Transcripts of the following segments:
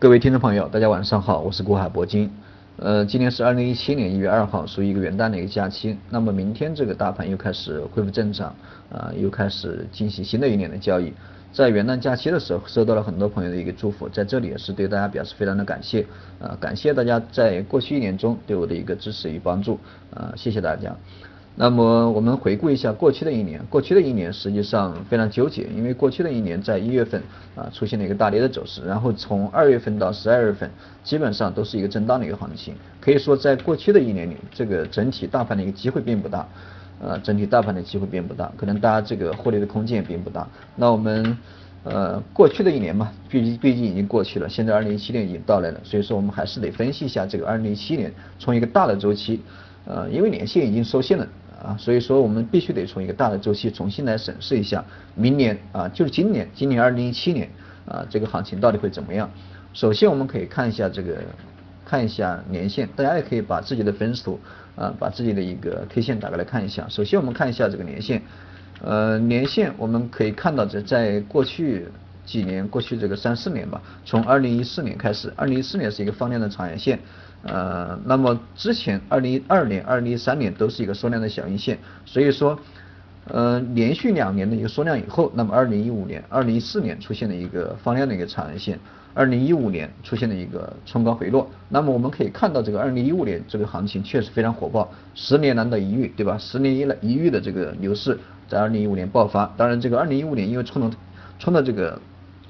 各位听众朋友，大家晚上好，我是郭海铂金。呃，今天是二零一七年一月二号，属于一个元旦的一个假期。那么明天这个大盘又开始恢复正常，啊，又开始进行新的一年的交易。在元旦假期的时候，收到了很多朋友的一个祝福，在这里也是对大家表示非常的感谢，啊，感谢大家在过去一年中对我的一个支持与帮助，啊，谢谢大家。那么我们回顾一下过去的一年，过去的一年实际上非常纠结，因为过去的一年在一月份啊出现了一个大跌的走势，然后从二月份到十二月份基本上都是一个震荡的一个行情，可以说在过去的一年里，这个整体大盘的一个机会并不大，呃，整体大盘的机会并不大，可能大家这个获利的空间也并不大。那我们呃过去的一年嘛，毕竟毕竟已经过去了，现在二零一七年已经到来了，所以说我们还是得分析一下这个二零一七年从一个大的周期，呃，因为年线已经收线了。啊，所以说我们必须得从一个大的周期重新来审视一下，明年啊，就是今年，今年二零一七年啊，这个行情到底会怎么样？首先我们可以看一下这个，看一下年线，大家也可以把自己的分时图啊，把自己的一个 K 线打开来看一下。首先我们看一下这个年线，呃，年线我们可以看到这在过去几年，过去这个三四年吧，从二零一四年开始，二零一四年是一个放量的长阳线。呃，那么之前二零一二年、二零一三年都是一个缩量的小阴线，所以说，呃，连续两年的一个缩量以后，那么二零一五年、二零一四年出现了一个放量的一个长阳线，二零一五年出现了一个冲高回落，那么我们可以看到这个二零一五年这个行情确实非常火爆，十年难得一遇，对吧？十年一来一遇的这个牛市在二零一五年爆发，当然这个二零一五年因为冲的冲的这个。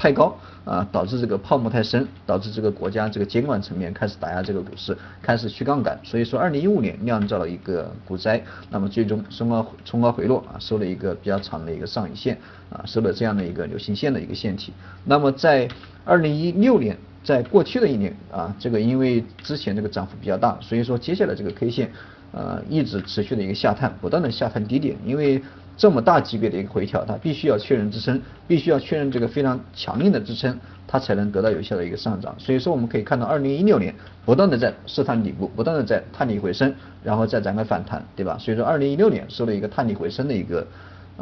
太高啊，导致这个泡沫太深，导致这个国家这个监管层面开始打压这个股市，开始去杠杆，所以说二零一五年酿造了一个股灾，那么最终冲高冲高回落啊，收了一个比较长的一个上影线啊，收了这样的一个流星线的一个线体。那么在二零一六年，在过去的一年啊，这个因为之前这个涨幅比较大，所以说接下来这个 K 线呃一直持续的一个下探，不断的下探低点，因为。这么大级别的一个回调，它必须要确认支撑，必须要确认这个非常强硬的支撑，它才能得到有效的一个上涨。所以说我们可以看到，二零一六年不断的在试探底部，不断的在探底回升，然后再展开反弹，对吧？所以说二零一六年收了一个探底回升的一个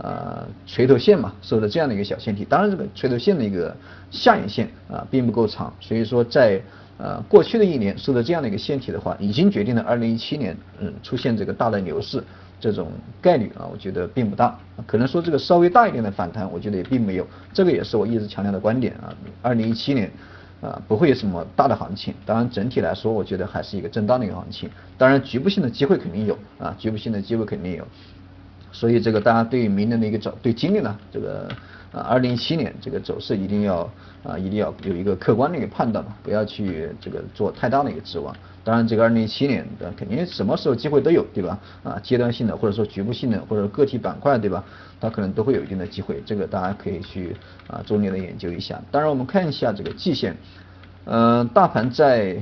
呃锤头线嘛，收的这样的一个小线体。当然这个锤头线的一个下影线啊并不够长，所以说在呃过去的一年收的这样的一个线体的话，已经决定了二零一七年嗯出现这个大的牛市。这种概率啊，我觉得并不大，可能说这个稍微大一点的反弹，我觉得也并没有，这个也是我一直强调的观点啊。二零一七年啊，不会有什么大的行情，当然整体来说，我觉得还是一个震荡的一个行情，当然局部性的机会肯定有啊，局部性的机会肯定有，所以这个大家对明年的一个走，对今年呢这个。啊，二零一七年这个走势一定要啊，一定要有一个客观的一个判断嘛，不要去这个做太大的一个指望。当然，这个二零一七年的肯定什么时候机会都有，对吧？啊，阶段性的或者说局部性的或者个体板块，对吧？它可能都会有一定的机会，这个大家可以去啊重点的研究一下。当然，我们看一下这个季线，嗯，大盘在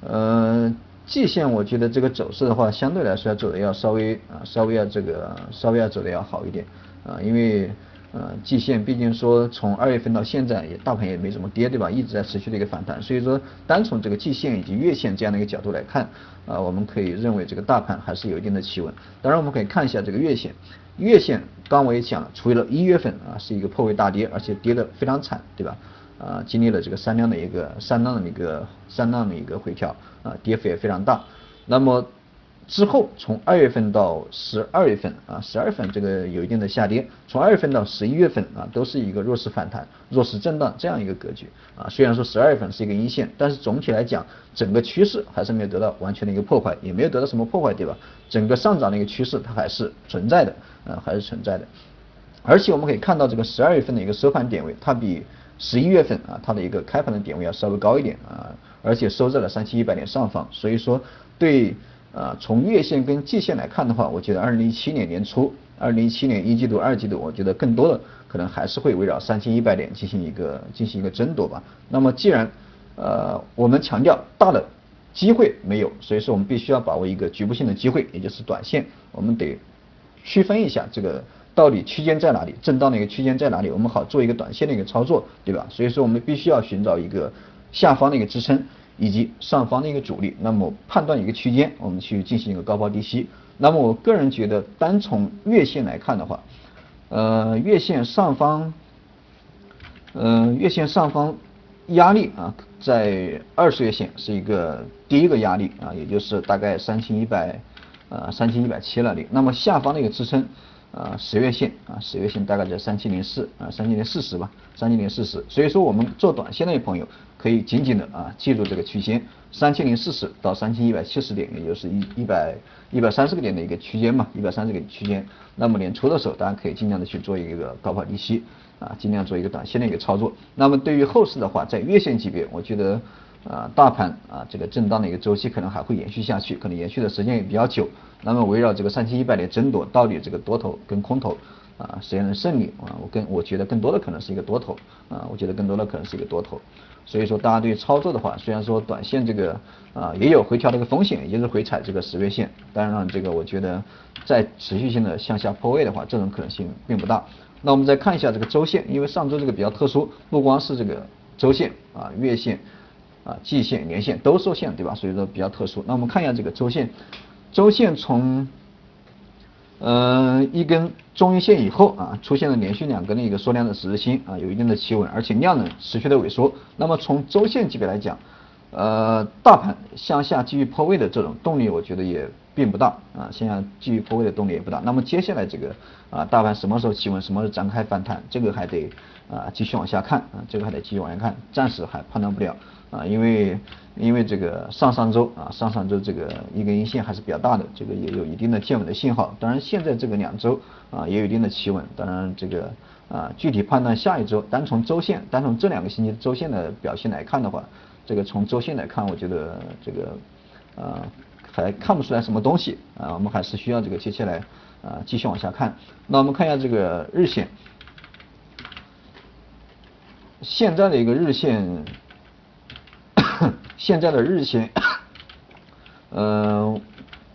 嗯季线，我觉得这个走势的话，相对来说要走的要稍微啊稍微要这个稍微要走的要好一点啊，因为。呃，季线毕竟说从二月份到现在也大盘也没怎么跌，对吧？一直在持续的一个反弹，所以说单从这个季线以及月线这样的一个角度来看，啊，我们可以认为这个大盘还是有一定的企稳。当然，我们可以看一下这个月线，月线刚我也讲了，除了一月份啊是一个破位大跌，而且跌得非常惨，对吧？啊，经历了这个三浪的一个三浪的一个三浪的一个回调，啊，跌幅也非常大。那么之后，从二月份到十二月份啊，十二月份这个有一定的下跌，从二月份到十一月份啊，都是一个弱势反弹、弱势震荡这样一个格局啊。虽然说十二月份是一个阴线，但是总体来讲，整个趋势还是没有得到完全的一个破坏，也没有得到什么破坏，对吧？整个上涨的一个趋势它还是存在的，啊，还是存在的。而且我们可以看到这个十二月份的一个收盘点位，它比十一月份啊它的一个开盘的点位要稍微高一点啊，而且收在了三千一百点上方，所以说对。啊，从月线跟季线来看的话，我觉得二零一七年年初，二零一七年一季度、二季度，我觉得更多的可能还是会围绕三千一百点进行一个进行一个争夺吧。那么既然呃我们强调大的机会没有，所以说我们必须要把握一个局部性的机会，也就是短线，我们得区分一下这个到底区间在哪里，震荡的一个区间在哪里，我们好做一个短线的一个操作，对吧？所以说我们必须要寻找一个下方的一个支撑。以及上方的一个阻力，那么判断一个区间，我们去进行一个高抛低吸。那么我个人觉得，单从月线来看的话，呃，月线上方，呃，月线上方压力啊，在二十月线是一个第一个压力啊，也就是大概三千一百呃三千一百七那里。那么下方的一个支撑啊，十月线啊，十月线大概在三千零四啊，三千零四十吧，三千零四十。所以说我们做短线的朋友可以紧紧的啊记住这个区间，三千零四十到三千一百七十点，也就是一一百一百三十个点的一个区间嘛，一百三十个区间。那么年初的时候，大家可以尽量的去做一个高抛低吸。啊，尽量做一个短线的一个操作。那么对于后市的话，在月线级别，我觉得啊，大盘啊这个震荡的一个周期可能还会延续下去，可能延续的时间也比较久。那么围绕这个三千一百点争夺，到底这个多头跟空头啊谁能胜利啊？我跟我觉得更多的可能是一个多头啊，我觉得更多的可能是一个多头。所以说大家对于操作的话，虽然说短线这个啊也有回调的一个风险，也就是回踩这个十月线，当然这个我觉得在持续性的向下破位的话，这种可能性并不大。那我们再看一下这个周线，因为上周这个比较特殊，不光是这个周线啊、月线啊、季线、年线都受限，对吧？所以说比较特殊。那我们看一下这个周线，周线从呃一根中阴线以后啊，出现了连续两根的一个缩量的十字星啊，有一定的企稳，而且量能持续的萎缩。那么从周线级别来讲，呃，大盘向下继续破位的这种动力，我觉得也。并不大啊，现在继续破位的动力也不大。那么接下来这个啊，大盘什么时候企稳，什么时候展开反弹，这个还得啊继续往下看啊，这个还得继续往下看，暂时还判断不了啊，因为因为这个上上周啊，上上周这个一根阴线还是比较大的，这个也有一定的见稳的信号。当然现在这个两周啊也有一定的企稳，当然这个啊具体判断下一周，单从周线，单从这两个星期周线的表现来看的话，这个从周线来看，我觉得这个啊。还看不出来什么东西啊，我们还是需要这个接下来啊继续往下看。那我们看一下这个日线，现在的一个日线，现在的日线，嗯，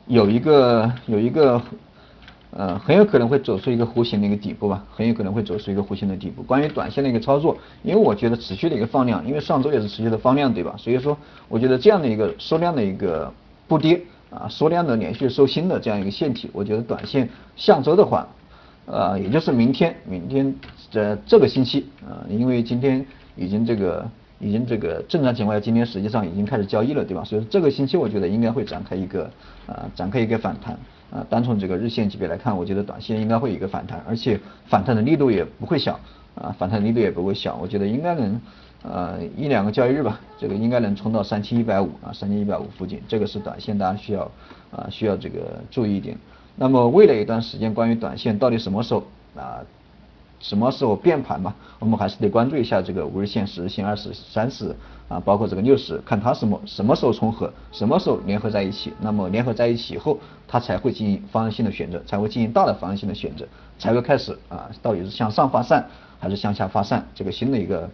有一个有一个呃很有可能会走出一个弧形的一个底部吧，很有可能会走出一个弧形的底部。关于短线的一个操作，因为我觉得持续的一个放量，因为上周也是持续的放量，对吧？所以说我觉得这样的一个缩量的一个不跌。啊，缩量的连续收新的这样一个线体，我觉得短线下周的话，呃，也就是明天，明天这这个星期啊，因为今天已经这个已经这个正常情况下，今天实际上已经开始交易了，对吧？所以这个星期我觉得应该会展开一个啊，展开一个反弹啊。单从这个日线级别来看，我觉得短线应该会有一个反弹，而且反弹的力度也不会小啊，反弹力度也不会小，我觉得应该能。呃，一两个交易日吧，这个应该能冲到三千一百五啊，三千一百五附近，这个是短线大家需要啊需要这个注意一点。那么未来一段时间，关于短线到底什么时候啊什么时候变盘嘛，我们还是得关注一下这个五日线、十日线、二十、三十啊，包括这个六十，看它什么什么时候重合，什么时候联合在一起。那么联合在一起以后，它才会进行方向性的选择，才会进行大的方向性的选择，才会开始啊，到底是向上发散还是向下发散，这个新的一个。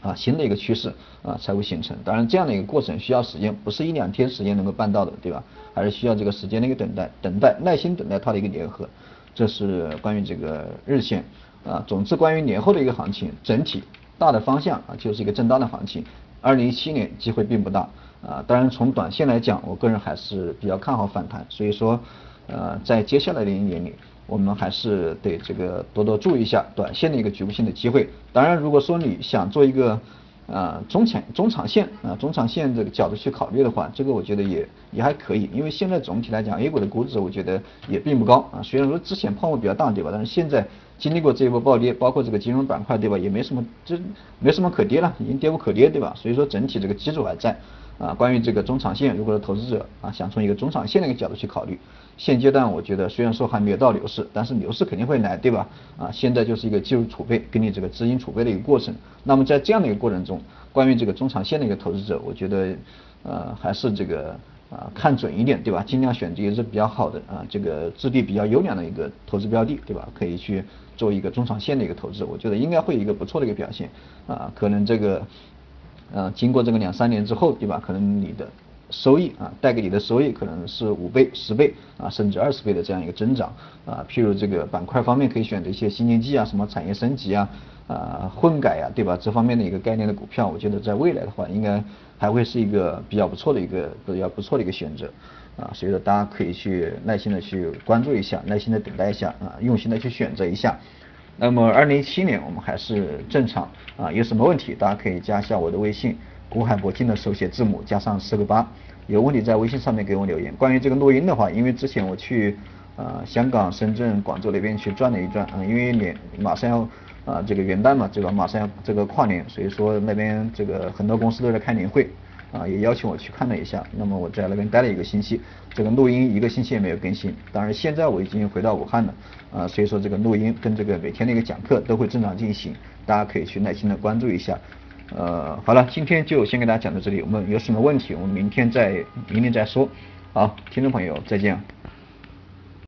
啊，新的一个趋势啊才会形成。当然，这样的一个过程需要时间，不是一两天时间能够办到的，对吧？还是需要这个时间的一个等待，等待，耐心等待它的一个联合。这是关于这个日线啊。总之，关于年后的一个行情，整体大的方向啊，就是一个震荡的行情。二零一七年机会并不大啊。当然，从短线来讲，我个人还是比较看好反弹。所以说，呃，在接下来的一年里。我们还是得这个多多注意一下短线的一个局部性的机会。当然，如果说你想做一个呃中长中长线啊中长线这个角度去考虑的话，这个我觉得也也还可以。因为现在总体来讲，A 股的估值我觉得也并不高啊。虽然说之前泡沫比较大，对吧？但是现在经历过这一波暴跌，包括这个金融板块，对吧？也没什么这没什么可跌了，已经跌无可跌，对吧？所以说整体这个基础还在。啊，关于这个中长线，如果是投资者啊，想从一个中长线的一个角度去考虑，现阶段我觉得虽然说还没有到牛市，但是牛市肯定会来，对吧？啊，现在就是一个技术储备跟你这个资金储备的一个过程。那么在这样的一个过程中，关于这个中长线的一个投资者，我觉得呃还是这个啊看准一点，对吧？尽量选择也是比较好的啊，这个质地比较优良的一个投资标的，对吧？可以去做一个中长线的一个投资，我觉得应该会有一个不错的一个表现啊，可能这个。呃，经过这个两三年之后，对吧？可能你的收益啊，带给你的收益可能是五倍、十倍啊，甚至二十倍的这样一个增长啊。譬如这个板块方面，可以选择一些新经济啊，什么产业升级啊，啊混改啊，对吧？这方面的一个概念的股票，我觉得在未来的话，应该还会是一个比较不错的一个比较不错的一个选择啊。所以说，大家可以去耐心的去关注一下，耐心的等待一下啊，用心的去选择一下。那么二零一七年我们还是正常啊，有什么问题大家可以加一下我的微信，古海铂金的手写字母加上四个八，有问题在微信上面给我留言。关于这个录音的话，因为之前我去呃香港、深圳、广州那边去转了一转，嗯，因为年马上要。啊，这个元旦嘛，这个马上要这个跨年，所以说那边这个很多公司都在开年会，啊，也邀请我去看了一下。那么我在那边待了一个星期，这个录音一个星期也没有更新。当然现在我已经回到武汉了，啊，所以说这个录音跟这个每天的一个讲课都会正常进行，大家可以去耐心的关注一下。呃，好了，今天就先给大家讲到这里，我们有什么问题，我们明天再明天再说。好，听众朋友再见。